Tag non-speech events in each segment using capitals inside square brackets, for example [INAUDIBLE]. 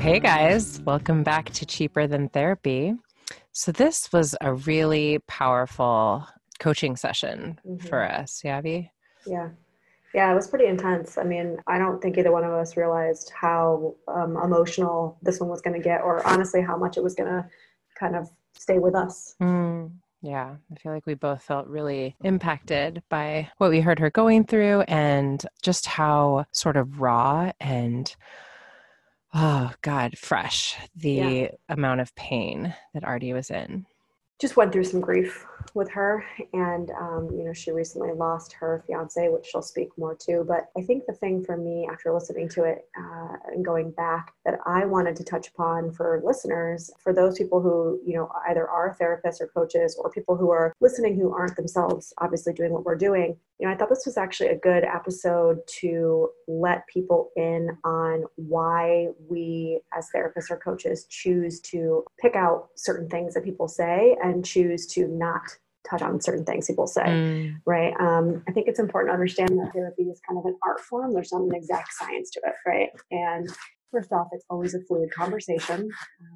Hey guys, welcome back to Cheaper Than Therapy. So, this was a really powerful coaching session mm-hmm. for us, Yavi. Yeah. Yeah, it was pretty intense. I mean, I don't think either one of us realized how um, emotional this one was going to get, or honestly, how much it was going to kind of stay with us. Mm, yeah, I feel like we both felt really impacted by what we heard her going through and just how sort of raw and oh god fresh. The yeah. amount of pain that artie was in. Just went through some grief with her and um, you know she recently lost her fiance which she'll speak more to but i think the thing for me after listening to it uh, and going back that i wanted to touch upon for listeners for those people who you know either are therapists or coaches or people who are listening who aren't themselves obviously doing what we're doing you know i thought this was actually a good episode to let people in on why we as therapists or coaches choose to pick out certain things that people say and choose to not touch on certain things people say, mm. right? Um, I think it's important to understand that therapy is kind of an art form. There's not an exact science to it, right? And first off, it's always a fluid conversation,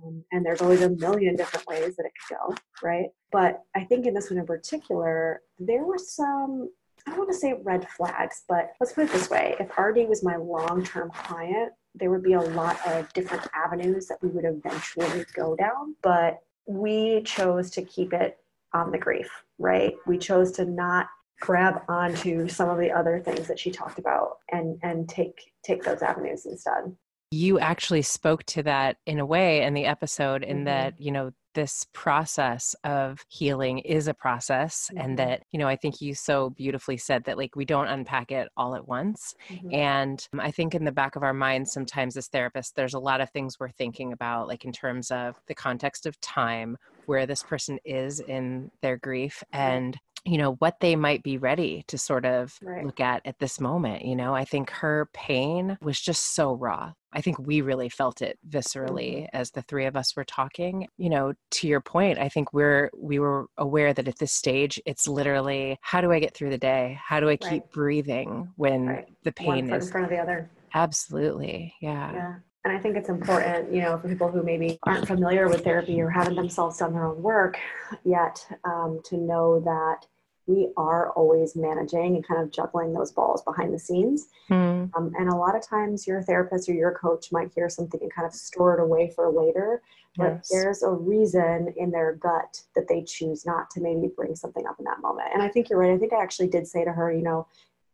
um, and there's always a million different ways that it could go, right? But I think in this one in particular, there were some. I don't want to say red flags, but let's put it this way. If RD was my long term client, there would be a lot of different avenues that we would eventually go down. But we chose to keep it on the grief, right? We chose to not grab onto some of the other things that she talked about and and take take those avenues instead. You actually spoke to that in a way in the episode in mm-hmm. that, you know, this process of healing is a process mm-hmm. and that you know i think you so beautifully said that like we don't unpack it all at once mm-hmm. and i think in the back of our minds sometimes as therapists there's a lot of things we're thinking about like in terms of the context of time where this person is in their grief and you know what they might be ready to sort of right. look at at this moment you know? I think her pain was just so raw. I think we really felt it viscerally mm-hmm. as the three of us were talking. You know to your point i think we're we were aware that at this stage it's literally how do i get through the day? How do i keep right. breathing when right. the pain One is in front of the other. Absolutely. Yeah. Yeah and I think it's important, you know, for people who maybe aren't familiar with therapy or haven't themselves done their own work yet, um, to know that we are always managing and kind of juggling those balls behind the scenes. Mm. Um, and a lot of times your therapist or your coach might hear something and kind of store it away for later. But yes. there's a reason in their gut that they choose not to maybe bring something up in that moment. And I think you're right. I think I actually did say to her, you know,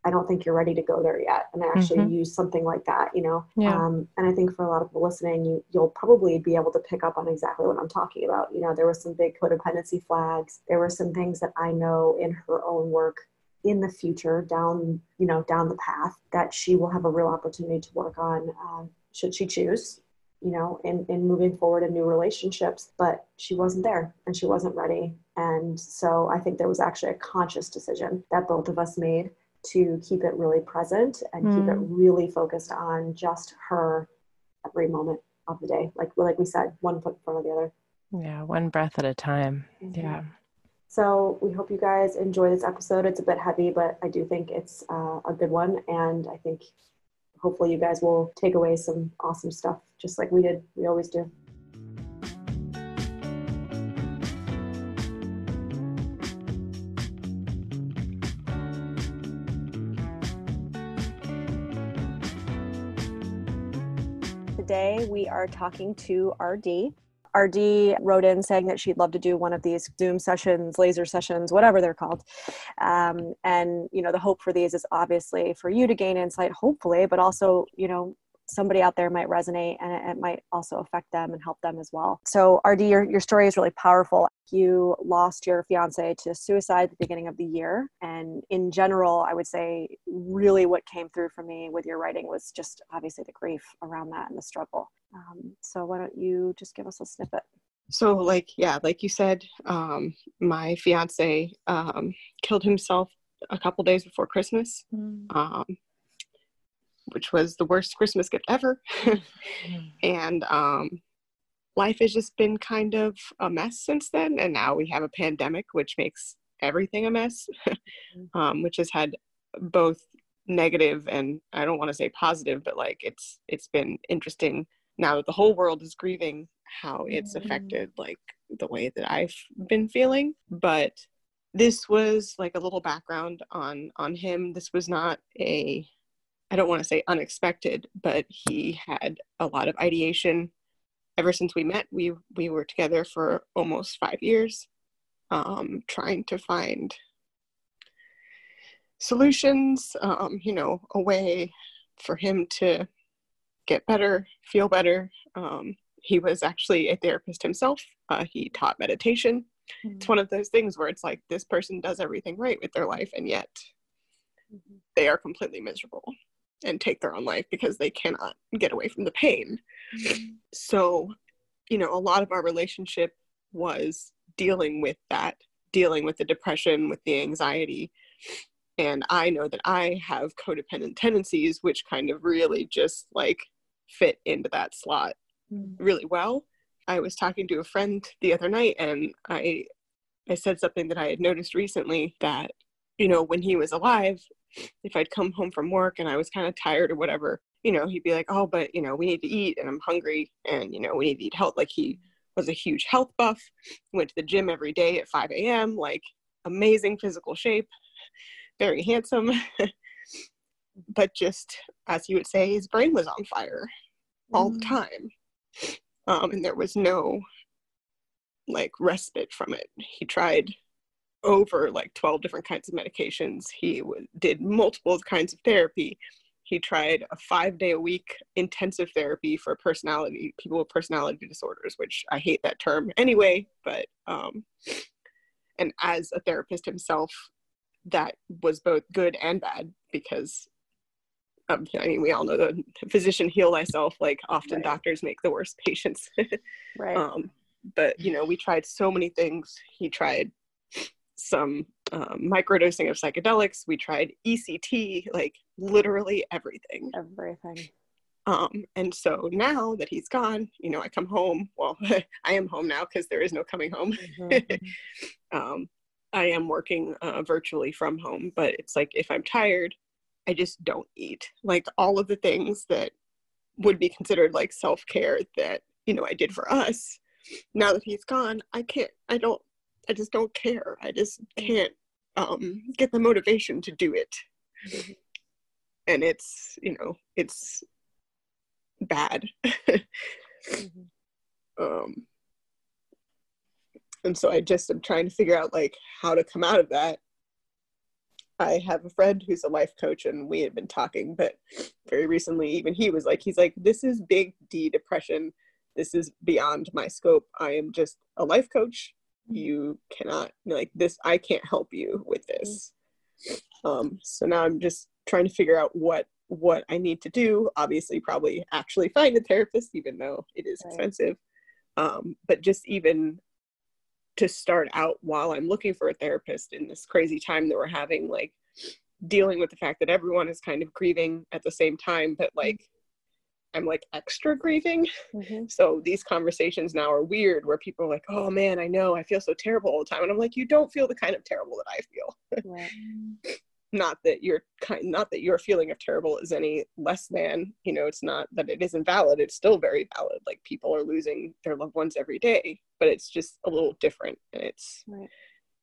I don't think you're ready to go there yet. And I actually mm-hmm. use something like that, you know? Yeah. Um, and I think for a lot of people listening, you, you'll probably be able to pick up on exactly what I'm talking about. You know, there were some big codependency flags. There were some things that I know in her own work in the future down, you know, down the path that she will have a real opportunity to work on um, should she choose you know, in, in moving forward in new relationships, but she wasn't there and she wasn't ready. And so I think there was actually a conscious decision that both of us made to keep it really present and mm. keep it mm. really focused on just her every moment of the day. Like like we said, one foot in front of the other. Yeah, one breath at a time. Mm-hmm. Yeah. So we hope you guys enjoy this episode. It's a bit heavy, but I do think it's uh, a good one, and I think hopefully you guys will take away some awesome stuff, just like we did. We always do. Today we are talking to RD. RD wrote in saying that she'd love to do one of these Zoom sessions, laser sessions, whatever they're called. Um, and, you know, the hope for these is obviously for you to gain insight, hopefully, but also, you know, somebody out there might resonate and it, it might also affect them and help them as well. So, RD, your, your story is really powerful. You lost your fiance to suicide at the beginning of the year. And in general, I would say really what came through for me with your writing was just obviously the grief around that and the struggle. Um, so, why don't you just give us a snippet? So, like, yeah, like you said, um, my fiance um, killed himself a couple days before Christmas. Mm. Um, which was the worst Christmas gift ever. [LAUGHS] and um, life has just been kind of a mess since then. And now we have a pandemic, which makes everything a mess, mm-hmm. [LAUGHS] um, which has had both negative and I don't want to say positive, but like it's it's been interesting now that the whole world is grieving how it's mm-hmm. affected like the way that I've been feeling. But this was like a little background on on him. This was not a I don't want to say unexpected, but he had a lot of ideation ever since we met. We we were together for almost five years, um, trying to find solutions. Um, you know, a way for him to get better, feel better. Um, he was actually a therapist himself. Uh, he taught meditation. Mm-hmm. It's one of those things where it's like this person does everything right with their life, and yet mm-hmm. they are completely miserable and take their own life because they cannot get away from the pain. Mm-hmm. So, you know, a lot of our relationship was dealing with that, dealing with the depression, with the anxiety. And I know that I have codependent tendencies, which kind of really just like fit into that slot mm-hmm. really well. I was talking to a friend the other night and I I said something that I had noticed recently that, you know, when he was alive, if I'd come home from work and I was kind of tired or whatever, you know, he'd be like, oh, but, you know, we need to eat and I'm hungry and, you know, we need to eat health. Like he was a huge health buff, went to the gym every day at 5 a.m., like amazing physical shape, very handsome. [LAUGHS] but just, as you would say, his brain was on fire all mm. the time. Um, and there was no like respite from it. He tried over like 12 different kinds of medications. He w- did multiple kinds of therapy. He tried a five day a week intensive therapy for personality, people with personality disorders, which I hate that term anyway, but, um, and as a therapist himself, that was both good and bad because um, I mean, we all know the physician heal thyself. Like often right. doctors make the worst patients. [LAUGHS] right. Um, but you know, we tried so many things. He tried some um, microdosing of psychedelics. We tried ECT, like literally everything. Everything. Um, and so now that he's gone, you know, I come home. Well, [LAUGHS] I am home now because there is no coming home. [LAUGHS] Mm-hmm. um, I am working uh, virtually from home, but it's like if I'm tired, I just don't eat. Like all of the things that would be considered like self care that, you know, I did for us. Now that he's gone, I can't, I don't I just don't care. I just can't um, get the motivation to do it. Mm-hmm. And it's, you know, it's bad. mm-hmm. [LAUGHS] um, and so I just am trying to figure out like how to come out of that. I have a friend who's a life coach and we had been talking, but very recently even he was like, he's like, this is big D depression. This is beyond my scope. I am just a life coach you cannot like this i can't help you with this. Um so now i'm just trying to figure out what what i need to do. Obviously probably actually find a therapist even though it is right. expensive. Um but just even to start out while i'm looking for a therapist in this crazy time that we're having like dealing with the fact that everyone is kind of grieving at the same time but like I'm like extra grieving. Mm-hmm. So these conversations now are weird where people are like, oh man, I know, I feel so terrible all the time. And I'm like, you don't feel the kind of terrible that I feel. Right. [LAUGHS] not that your kind not that your feeling of terrible is any less than, you know, it's not that it isn't valid. It's still very valid. Like people are losing their loved ones every day, but it's just a little different and it's right.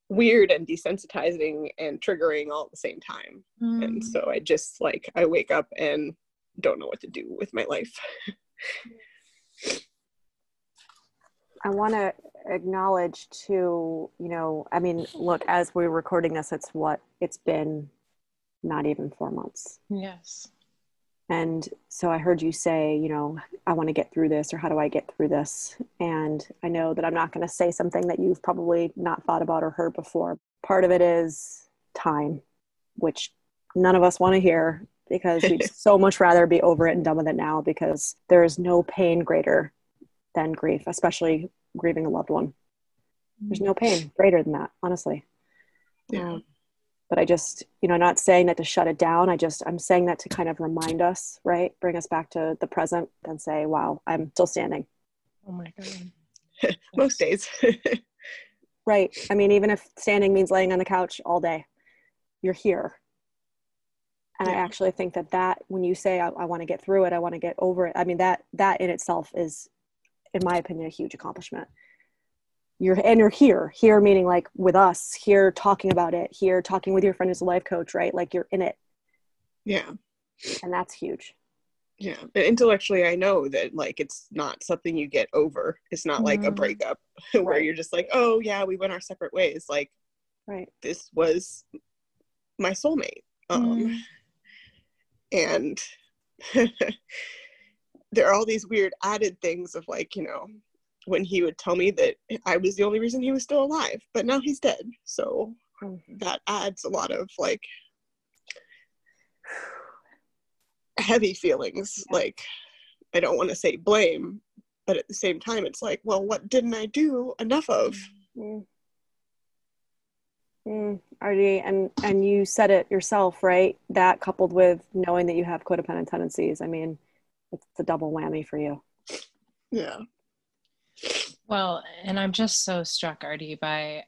weird and desensitizing and triggering all at the same time. Mm. And so I just like I wake up and don't know what to do with my life. [LAUGHS] I want to acknowledge to you know, I mean, look, as we're recording this, it's what it's been not even four months. Yes. And so I heard you say, you know, I want to get through this, or how do I get through this? And I know that I'm not going to say something that you've probably not thought about or heard before. Part of it is time, which none of us want to hear because we'd [LAUGHS] so much rather be over it and done with it now because there is no pain greater than grief, especially grieving a loved one. There's no pain greater than that, honestly. Yeah. Um, but I just, you know, not saying that to shut it down. I just, I'm saying that to kind of remind us, right? Bring us back to the present and say, wow, I'm still standing. Oh my God. [LAUGHS] Most days. [LAUGHS] right. I mean, even if standing means laying on the couch all day, you're here. And I actually think that that, when you say, I, I want to get through it, I want to get over it, I mean, that, that in itself is, in my opinion, a huge accomplishment. You're, and you're here, here meaning like with us, here talking about it, here talking with your friend who's a life coach, right? Like you're in it. yeah. And that's huge. Yeah. And intellectually, I know that like it's not something you get over. It's not like a Mhm. breakup [LAUGHS] where Right. you're just like, oh, yeah, we went our separate ways. Like, Right. this was my soulmate. Um, And [LAUGHS] there are all these weird added things of like, you know, when he would tell me that I was the only reason he was still alive, but now he's dead. So that adds a lot of like heavy feelings. Like, I don't want to say blame, but at the same time, it's like, well, what didn't I do enough of? Mm. Mm, RD, and and you said it yourself, right? That coupled with knowing that you have codependent tendencies, I mean, it's a double whammy for you. Yeah. Well, and I'm just so struck, Artie, by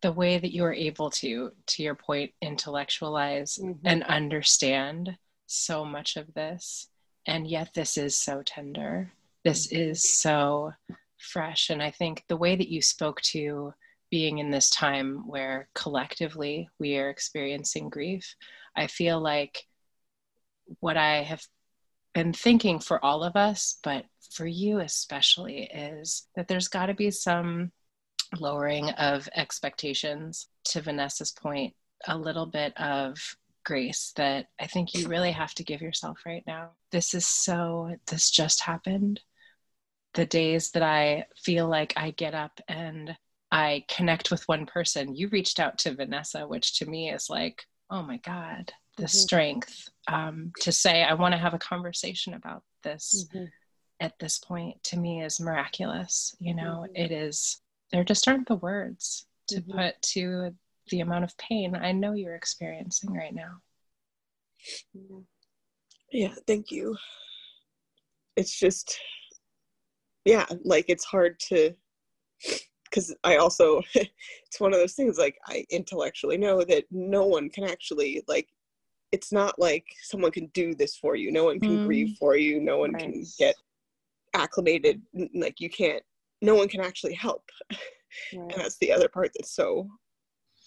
the way that you are able to, to your point, intellectualize Mhm. and understand so much of this. And yet, this is so tender. This is so fresh. And I think the way that you spoke to being in this time where collectively we are experiencing grief, I feel like what I have been thinking for all of us, but for you especially, is that there's got to be some lowering of expectations. To Vanessa's point, a little bit of grace that I think you really have to give yourself right now. This is so, this just happened. The days that I feel like I get up and I connect with one person, you reached out to Vanessa, which to me is like, oh my God, the Mhm. strength um, to say, I want to have a conversation about this Mhm. at this point to me is miraculous. You know, Mhm. it is, there just aren't the words to Mhm. put to the amount of pain I know you're experiencing right now. Yeah, thank you. It's just, yeah, like it's hard to, because I also, [LAUGHS] it's one of those things like I intellectually know that no one can actually, like, it's not like someone can do this for you. No one can Mm. grieve for you. No one can get acclimated. Like, you can't, no one can actually help. [LAUGHS] Right. And that's the other part that's so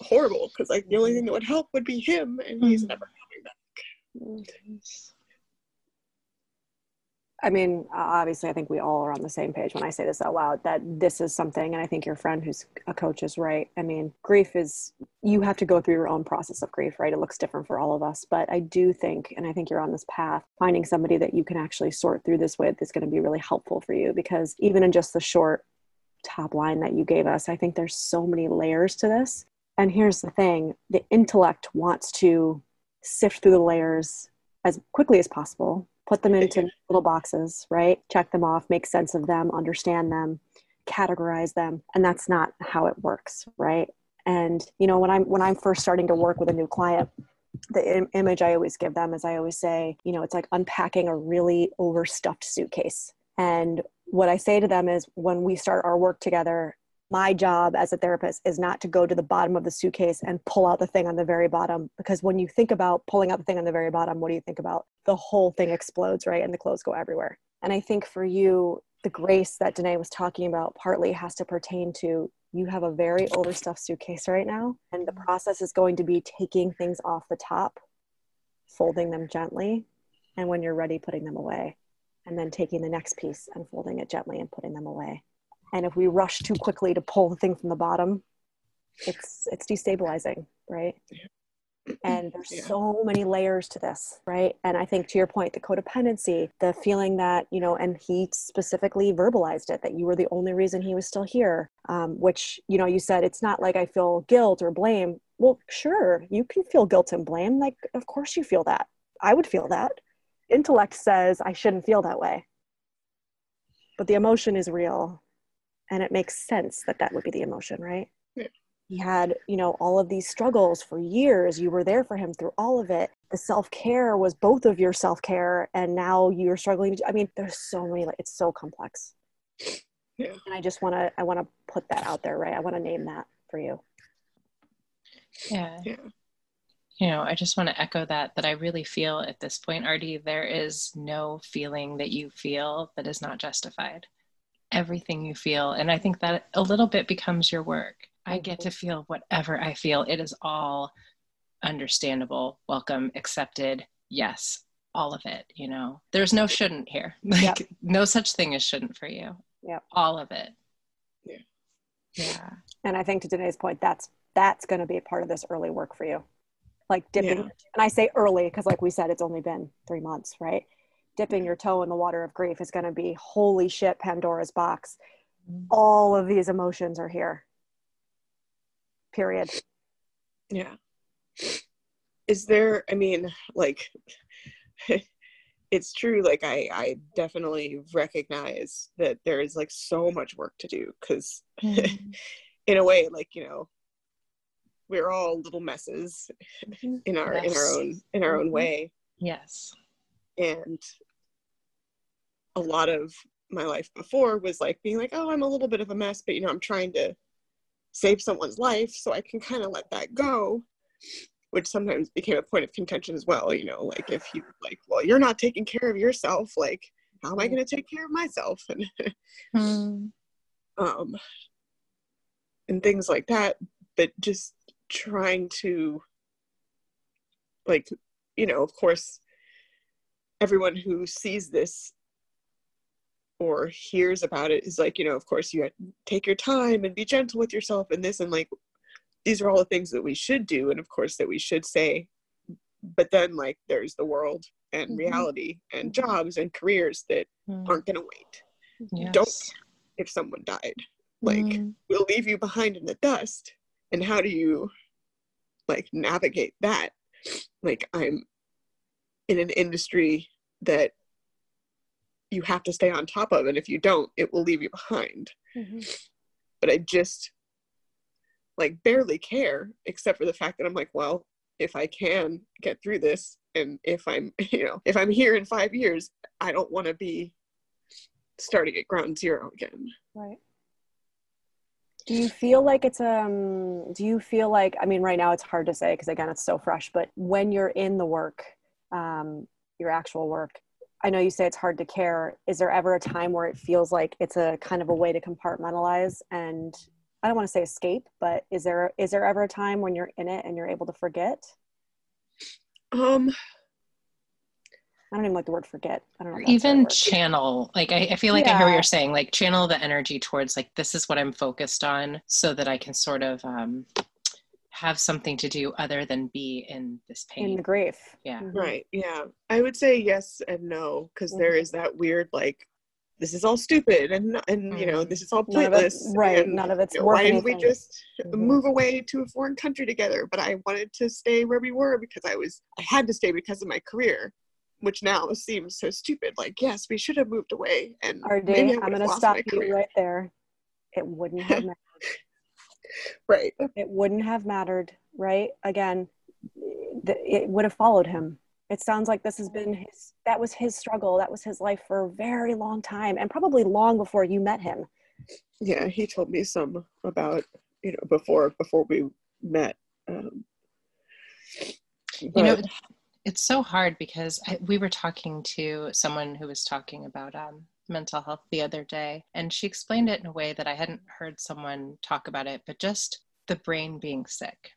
horrible because, like, the only thing that would help would be him, and he's Mhm. never coming back. Mhm. I mean, obviously, I think we all are on the same page when I say this out loud that this is something, and I think your friend who's a coach is right. I mean, grief is, you have to go through your own process of grief, right? It looks different for all of us. But I do think, and I think you're on this path, finding somebody that you can actually sort through this with is going to be really helpful for you because even in just the short top line that you gave us, I think there's so many layers to this. And here's the thing the intellect wants to sift through the layers as quickly as possible, put them into little boxes, right? Check them off, make sense of them, understand them, categorize them, and that's not how it works, right? And you know, when I'm when I'm first starting to work with a new client, the Im- image I always give them is I always say, you know, it's like unpacking a really overstuffed suitcase. And what I say to them is when we start our work together, my job as a therapist is not to go to the bottom of the suitcase and pull out the thing on the very bottom because when you think about pulling out the thing on the very bottom what do you think about? The whole thing explodes right? And the clothes go everywhere. And i think for you the grace that Danae was talking about partly has to pertain to you have a very overstuffed suitcase right now and the process is going to be taking things off the top folding them gently and when you're ready putting them away and then taking the next piece and folding it gently and putting them away and if we rush too quickly to pull the thing from the bottom it's it's destabilizing right? And there's Yeah. so many layers to this right? And i think to your point the codependency the feeling that you know and he specifically verbalized it that you were the only reason he was still here um, which you know you said it's not like i feel guilt or blame. Well sure you can feel guilt and blame. Like of course you feel that. I would feel that. Intellect says i shouldn't feel that way. But the emotion is real and it makes sense that that would be the emotion right Yeah. he had you know all of these struggles for years you were there for him through all of it the self-care was both of your self-care and now you're struggling to, i mean there's so many like it's so complex Yeah. and i just want to i want to put that out there right i want to name that for you Yeah. Yeah. You know, I just want to echo that, that I really feel at this point, Artie, there is no feeling that you feel that is not justified. Everything you feel. And I think that a little bit becomes your work. I get to mm-hmm. feel whatever I feel. It is all understandable, welcome, accepted. Yes, all of it, you know. There's no shouldn't here. [LAUGHS] Like Yep. no such thing as shouldn't for you. Yeah. All of it. Yeah. Yeah. and i think to Danae's point that's that's going to be a part of this early work for you like dipping Yeah. and i say early because like we said it's only been three months right dipping your toe in the water of grief is going to be holy shit pandora's box. Mm. All of these emotions are here. Period. Yeah. Is there, I mean, like, [LAUGHS] it's true, like, I, I definitely recognize that there is, like, so much work to do because, mm-hmm. [LAUGHS] in a way, like, you know, we're all little messes mm-hmm. in our in our own in our own Mhm. way. Yes. and a lot of my life before was like being like oh i'm a little bit of a mess but you know i'm trying to save someone's life so i can kind of let that go which sometimes became a point of contention as well you know like if you like well you're not taking care of yourself like how am i going to take care of myself and [LAUGHS] Mm. um and things like that but just trying to like you know of course everyone who sees this or hears about it is like you know of course you take your time and be gentle with yourself and this and like these are all the things that we should do and of course that we should say but then like there's the world and Mhm. reality and jobs and careers that Mm. aren't going to wait Yes. don't if someone died like Mm. will leave you behind in the dust and how do you like navigate that like i'm in an industry that you have to stay on top of and if you don't it will leave you behind. But i just like barely care except for the fact that i'm like well if i can get through this and if i'm [LAUGHS] you know if i'm here in five years i don't want to be starting at ground zero again. Right. Do you feel like it's um do you feel like I mean right now it's hard to say because again it's so fresh but when you're in the work um your actual work I know you say it's hard to care. Is there ever a time where it feels like it's a kind of a way to compartmentalize and I don't want to say escape but is there is there ever a time when you're in it and you're able to forget? Um I don't even like the word forget. I don't know if that's the even channel. Like I, I feel like i hear what you're saying like channel the energy towards like this is what i'm focused on so that i can sort of um have something to do other than be in this pain in the grief yeah Mhm. Right. Yeah. I would say yes and no because there is that weird like this is all stupid and and you know Mhm. this is all none of pointless. it right and, none of it's you know, worth why didn't we anything. just Mhm. move away to a foreign country together? But I wanted to stay where we were because I was I had to stay because of my career, which now seems so stupid. Like yes, we should have moved away and RD, maybe I I'm gonna stop you right there. It wouldn't have [LAUGHS] mattered. Right. It wouldn't have mattered, right? Again, th- it would have followed him. It sounds like this has been his, that was his struggle. That was his life for a very long time and probably long before you met him. Yeah, he told me some about you know before before we met. Um, you know but- it's so hard because I, we were talking to someone who was talking about um, mental health the other day and she explained it in a way that i hadn't heard someone talk about it but just the brain being sick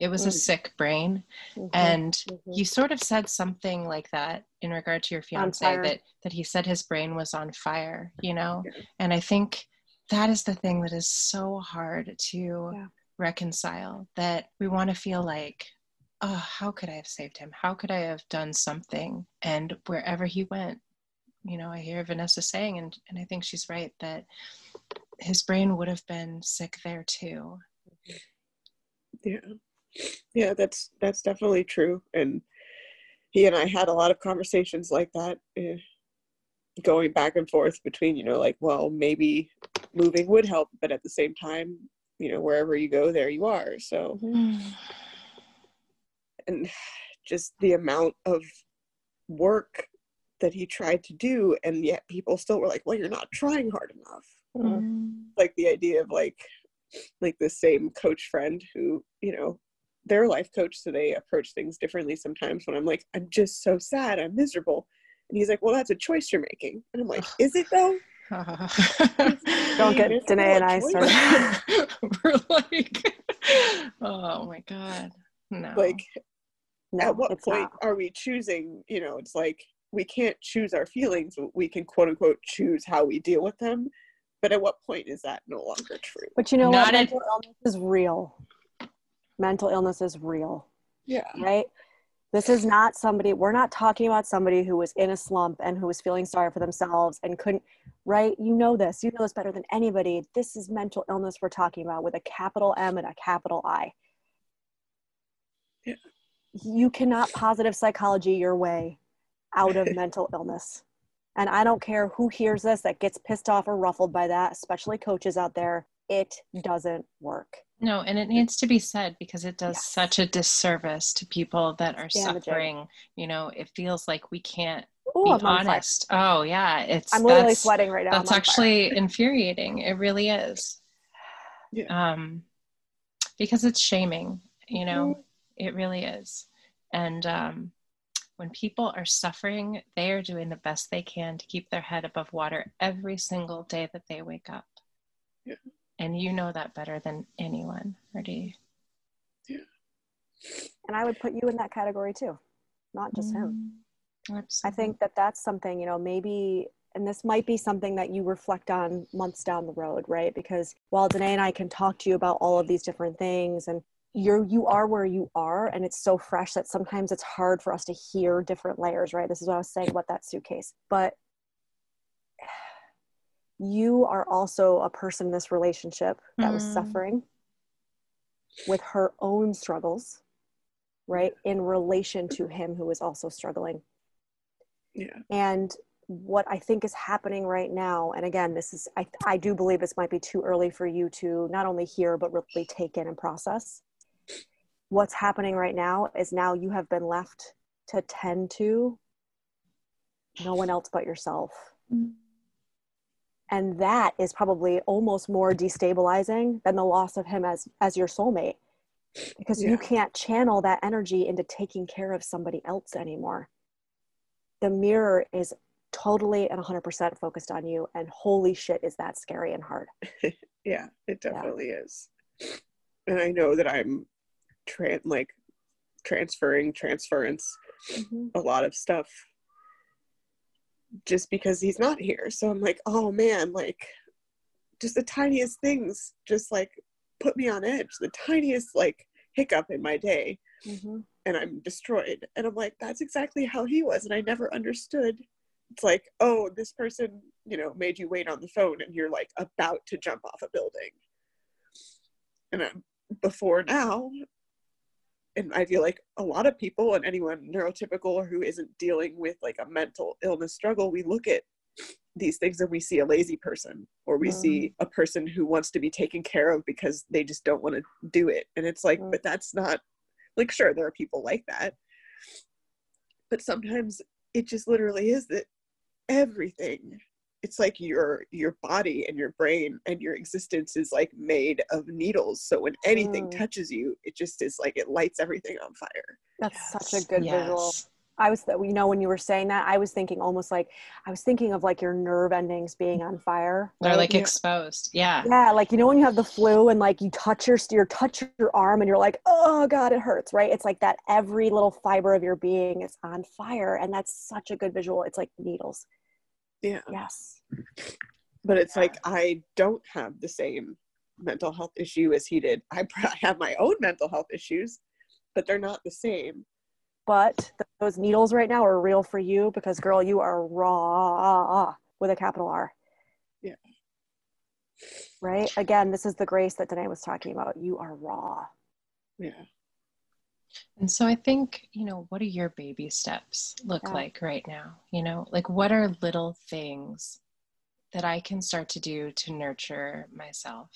it was a Mm. sick brain Mm-hmm. and Mhm. you sort of said something like that in regard to your fiance that that he said his brain was on fire you know Yeah. and i think that is the thing that is so hard to Yeah. reconcile that we want to feel like oh, how could I have saved him? How could I have done something? And wherever he went, you know, I hear Vanessa saying, and, and I think she's right, that his brain would have been sick there too. Yeah. Yeah, that's that's definitely true. And he and I had a lot of conversations like that, eh, going back and forth between, you know, like, well, maybe moving would help, but at the same time, you know, wherever you go, there you are. So, and just the amount of work that he tried to do, and yet people still were like, well, you're not trying hard enough. Mm-hmm. Like the idea of like, like the same coach friend who, you know, their life coach, so they approach things differently sometimes when I'm like, I'm just so sad, I'm miserable. And he's like, Well, that's a choice you're making. And I'm like, Is it though? [LAUGHS] Don't get Danae and I started. [LAUGHS] We're like, [LAUGHS] oh my God. No. Like, no, at what point not. are we choosing? You know, it's like we can't choose our feelings. We can quote unquote choose how we deal with them. But at what point is that no longer true? But you know not what? Mental illness is real mental illness is real. Yeah. Right? This is not somebody, we're not talking about somebody who was in a slump and who was feeling sorry for themselves and couldn't, right? You know this. You know this better than anybody. This is mental illness we're talking about with a capital M and a capital I. Yeah. You cannot positive psychology your way out of [LAUGHS] mental illness. And I don't care who hears this that gets pissed off or ruffled by that, especially coaches out there. It doesn't work. No, and it needs to be said because it does yes. such a disservice to people that are Damaging. suffering. You know, it feels like we can't Ooh, be I'm honest. Oh yeah, it's. I'm literally sweating right now. That's actually infuriating. It really is. Yeah. Um, because it's shaming. You know, mm-hmm. It really is, and um, when people are suffering, they are doing the best they can to keep their head above water every single day that they wake up. Yeah. And you know that better than anyone, or do you? Yeah. And I would put you in that category too, not just mm, him. Absolutely. I think that that's something, you know, maybe, and this might be something that you reflect on months down the road, right? Because while Danae and I can talk to you about all of these different things and you're you are where you are and it's so fresh that sometimes it's hard for us to hear different layers right this is what i was saying about that suitcase but you are also a person in this relationship that mm. was suffering with her own struggles, right? In relation to him who is also struggling. Yeah. And what I think is happening right now, and again, this is, I, I do believe this might be too early for you to not only hear, but really take in and process. What's happening right now is now you have been left to tend to no one else but yourself. And that is probably almost more destabilizing than the loss of him as as your soulmate because yeah. you can't channel that energy into taking care of somebody else anymore the mirror is totally and 100% focused on you and holy shit is that scary and hard [LAUGHS] yeah it definitely yeah. is and i know that i'm tra- like transferring transference mm-hmm. a lot of stuff just because he's not here. So I'm like, oh man, like just the tiniest things just like put me on edge. The tiniest like hiccup in my day. Mm-hmm. And I'm destroyed. And I'm like, that's exactly how he was. And I never understood. It's like, oh, this person, you know, made you wait on the phone and you're like about to jump off a building. And I'm, before now, and I feel like a lot of people and anyone neurotypical or who isn't dealing with like a mental illness struggle, we look at these things and we see a lazy person or we mm. see a person who wants to be taken care of because they just don't want to do it. And it's like, mm. but that's not like, sure, there are people like that. But sometimes it just literally is that everything it's like your your body and your brain and your existence is like made of needles. So when anything mm. touches you it just is like it lights everything on fire. That's yes. such a good yes. visual i was you know when you were saying that i was thinking almost like i was thinking of like your nerve endings being on fire. They're like you exposed. Know, yeah. Yeah like you know when you have the flu and like you touch your you touch your arm and you're like oh god it hurts right? It's like that every little fiber of your being is on fire and that's such a good visual. It's like needles yeah. Yes. But it's yeah. like I don't have the same mental health issue as he did. I, [LAUGHS] I have my own mental health issues, but they're not the same. But th- those needles right now are real for you because, girl, you are raw with a capital R. Yeah. Right? Again, this is the grace that Danae was talking about. You are raw. Yeah. And so I think, you know, what do your baby steps look Yeah. like right now? You know, like what are little things that I can start to do to nurture myself?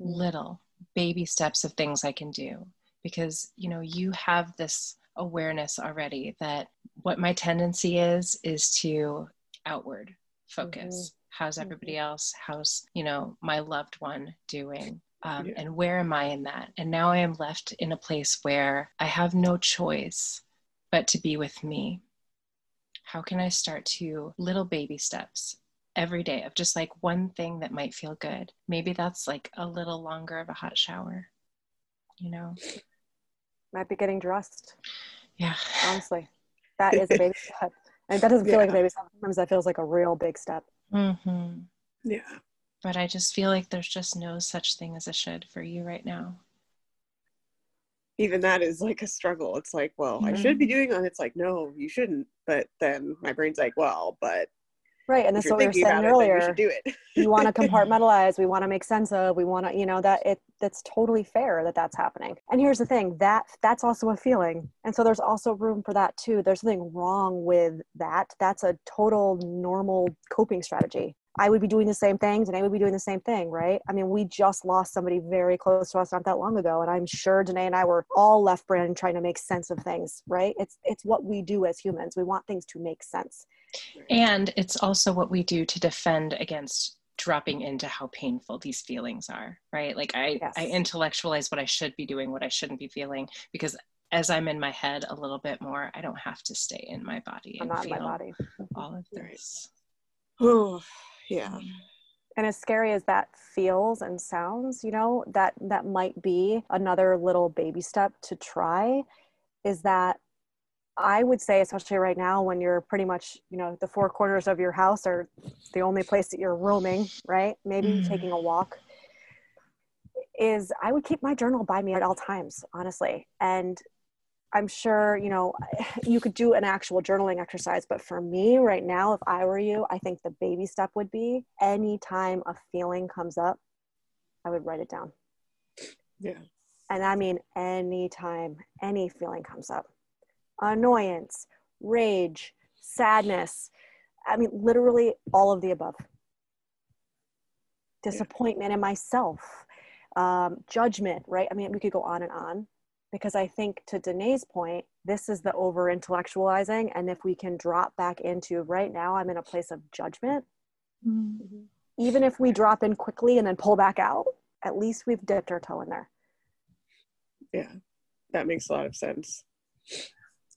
Mm. Little baby steps of things I can do. Because, you know, you have this awareness already that what my tendency is, is to outward focus. Mm-hmm. How's everybody mm-hmm. else? How's, you know, my loved one doing? Um, Yeah. And where am I in that? And now I am left in a place where I have no choice but to be with me. How can I start to little baby steps every day of just like one thing that might feel good? Maybe that's like a little longer of a hot shower, you know? Might be getting dressed, Yeah. honestly. That is a baby [LAUGHS] step. And that doesn't feel like a baby step. Sometimes that feels like a real big step. hmm Yeah. But I just feel like there's just no such thing as a should for you right now. Even that is like a struggle. It's like, well, I should be mm-hmm. doing that. It's like, no, you shouldn't. But then my brain's like, well, but Right. And if that's what we were saying about it, you earlier. do it. we want to compartmentalize we want to make sense of we want to you know that it that's totally fair that that's happening and here's the thing that that's also a feeling and so there's also room for that too there's nothing wrong with that that's a total normal coping strategy I would be doing the same things and I would be doing the same thing, right? I mean, we just lost somebody very close to us not that long ago, and I'm sure Danae and I were all left brain trying to make sense of things, right? It's it's what we do as humans. We want things to make sense. And it's also what we do to defend against dropping into how painful these feelings are, right? Like I, Yes. I intellectualize what I should be doing, what I shouldn't be feeling, because as I'm in my head a little bit more, I don't have to stay in my body I'm and not in feel my body. all of Right. this. Yeah. and as scary as that feels and sounds you know that that might be another little baby step to try is that i would say especially right now when you're pretty much you know the four corners of your house are the only place that you're roaming right maybe Mhm. taking a walk is i would keep my journal by me at all times honestly and i'm sure you know [SIGHS] you could do an actual journaling exercise but for me right now if i were you i think the baby step would be anytime a feeling comes up i would write it down. Yeah. and i mean anytime any feeling comes up. Annoyance rage sadness i mean literally all of the above. Disappointment in myself um, judgment right? I mean we could go on and on because i think to danae's point this is the over intellectualizing and if we can drop back into right now i'm in a place of judgment even if we drop in quickly and then pull back out at least we've dipped our toe in there Yeah. That makes a lot of sense.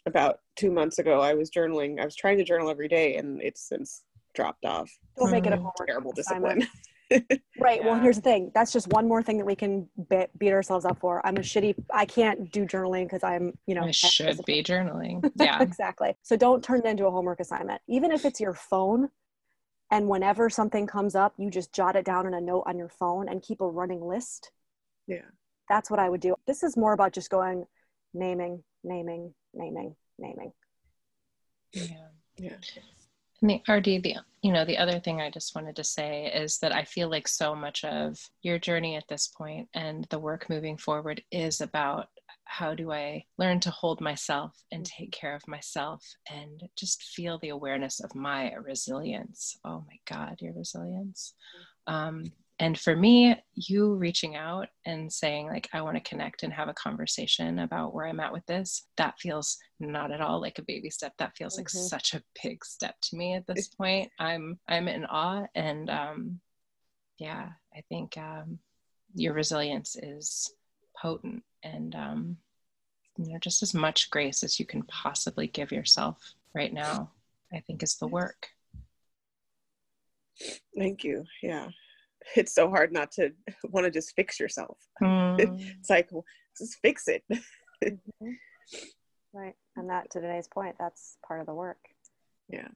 About two months ago, I was journaling. I was trying to journal every day, and it's since dropped off. don't make it a Mm. homework Terrible discipline. [LAUGHS] Right. Well, here's the thing. That's just one more thing that we can be- beat ourselves up for. I'm a shitty. I can't do journaling because I'm, you know, I should be journaling. [LAUGHS] Yeah. exactly. So don't turn it into a homework assignment. Even if it's your phone, and whenever something comes up, you just jot it down in a note on your phone and keep a running list. Yeah. That's what I would do. This is more about just going, naming, naming, naming, naming. yeah. Yeah. And the RD, the you know, the other thing I just wanted to say is that I feel like so much of your journey at this point and the work moving forward is about how do I learn to hold myself and take care of myself and just feel the awareness of my resilience. Oh my God, your resilience. Um, and for me, you reaching out and saying, like, I want to connect and have a conversation about where I'm at with this, that feels not at all like a baby step. That feels like Mhm. such a big step to me at this point. I'm I'm in awe and um yeah, I think um your resilience is potent and um you know just as much grace as you can possibly give yourself right now, I think is the work. Thank you. Yeah. [LAUGHS] It's so hard not to [LAUGHS] want to just fix yourself. [LAUGHS] Mm. It's like, well, just fix it. Right. And that, to Danae's point, that's part of the work. Yeah.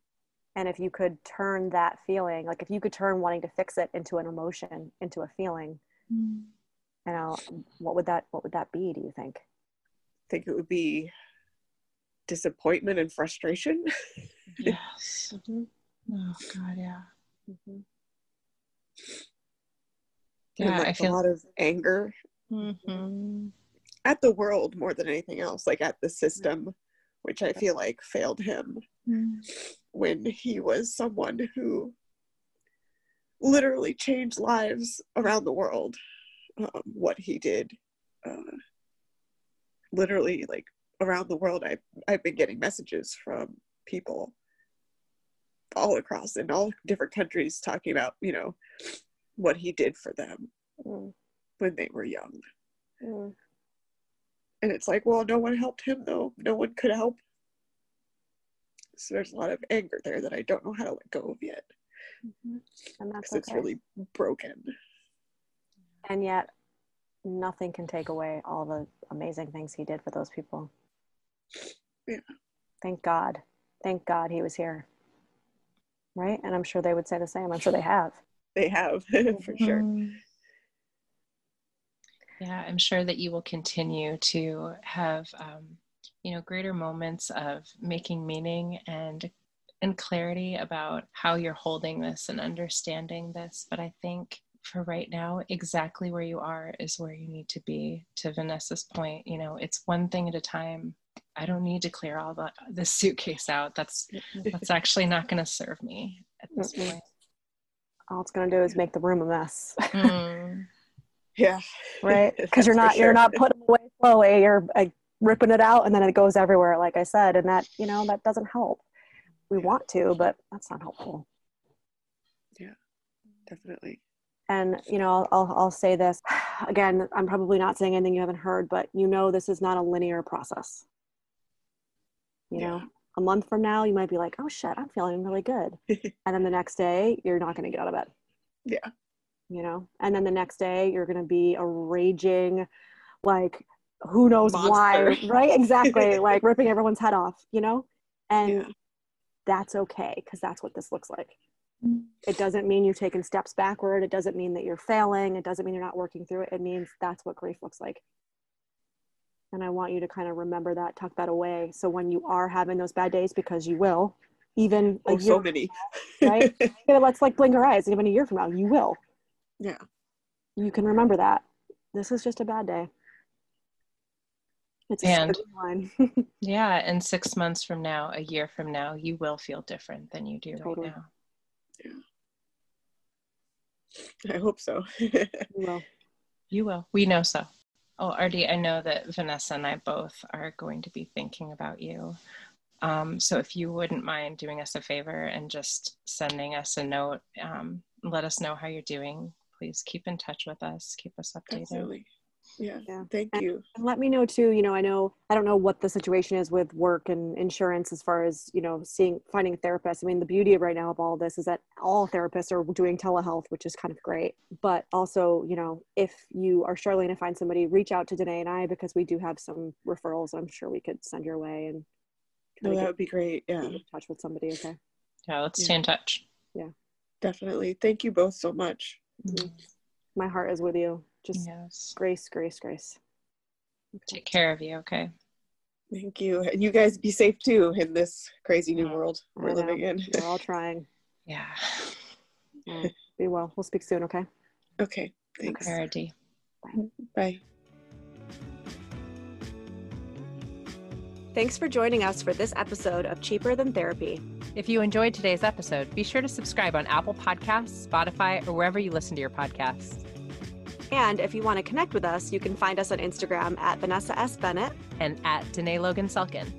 And if you could turn that feeling, like if you could turn wanting to fix it into an emotion, into a feeling, you know, what would that what would that be, do you think? I think it would be disappointment and frustration. yes. Mm-hmm. Oh God, yeah. Mm-hmm. Yeah, like I feel a lot of anger mm-hmm. at the world more than anything else, like at the system, which I feel like failed him mm. when he was someone who literally changed lives around the world. Um, what he did, uh, literally, like around the world, I've I've been getting messages from people all across in all different countries talking about you know what he did for them mm. when they were young. Mm. And it's like, well, no one helped him though. No one could help. So there's a lot of anger there that I don't know how to let go of yet. Mm-hmm. And that's okay. it's really broken. And yet, nothing can take away all the amazing things he did for those people. Yeah. Thank God. Thank God he was here. Right? And I'm sure they would say the same. I'm sure they have. They have, [LAUGHS] for sure. Mm-hmm. Yeah, I'm sure that you will continue to have, um, you know, greater moments of making meaning and and clarity about how you're holding this and understanding this. But I think for right now, exactly where you are is where you need to be. To Vanessa's point, you know, it's one thing at a time. I don't need to clear all the the suitcase out. That's [LAUGHS] that's actually not going to serve me at this point. All it's going to do is make the room a mess. Mm. [LAUGHS] Yeah. Right. [LAUGHS] Because you're not sure. you're not putting away slowly. You're like, ripping it out, and then it goes everywhere. Like I said, and that you know that doesn't help. We want to, but that's not helpful. Yeah, definitely. And you know, I'll I'll say this [SIGHS] again. I'm probably not saying anything you haven't heard, but you know, this is not a linear process. You yeah. know, a month from now, you might be like, "Oh shit, I'm feeling really good," [LAUGHS] and then the next day, you're not going to get out of bed. Yeah. You know? And then the next day you're going to be a raging like who knows Monster. why right? Exactly [LAUGHS] like ripping everyone's head off you know? And yeah. that's okay because that's what this looks like. Mm. It doesn't mean you're taking steps backward. It doesn't mean that you're failing. It doesn't mean you're not working through it. It means that's what grief looks like and i want you to kind of remember that tuck that away so when you are having those bad days because you will even oh, so many now, right [LAUGHS] let's like blink our eyes even a year from now you will yeah. You can remember that. This is just a bad day. It's a and, [LAUGHS] yeah, and six months from now, a year from now, you will feel different than you do totally. right now. Yeah. I hope so. [LAUGHS] you will. You will. We know so. Oh, Artie, I know that Vanessa and I both are going to be thinking about you. Um, so if you wouldn't mind doing us a favor and just sending us a note, um, let us know how you're doing please keep in touch with us. Keep us updated. Absolutely. Yeah. yeah. Thank and, you. And let me know too. You know, I know I don't know what the situation is with work and insurance as far as you know seeing finding a therapist. I mean, the beauty of right now of all of this is that all therapists are doing telehealth, which is kind of great. But also, you know, if you are struggling to find somebody, reach out to Danae and I because we do have some referrals. I'm sure we could send your way and. No, that would be great. Yeah. In touch with somebody. Okay. Yeah. Let's yeah. stay in touch. Yeah. Definitely. Thank you both so much. Mm-hmm. My heart is with you. Just yes. grace, grace, grace. Okay. Take care of you, okay? Thank you. And you guys be safe too in this crazy new world we're living in. We're all trying. Yeah. be well. We'll speak soon, okay? Okay. Thanks. Okay, Bye. Bye. Thanks for joining us for this episode of Cheaper Than Therapy. If you enjoyed today's episode, be sure to subscribe on Apple Podcasts, Spotify, or wherever you listen to your podcasts. And if you want to connect with us, you can find us on Instagram at Vanessa S. Bennett and at Danae Logan Selkin.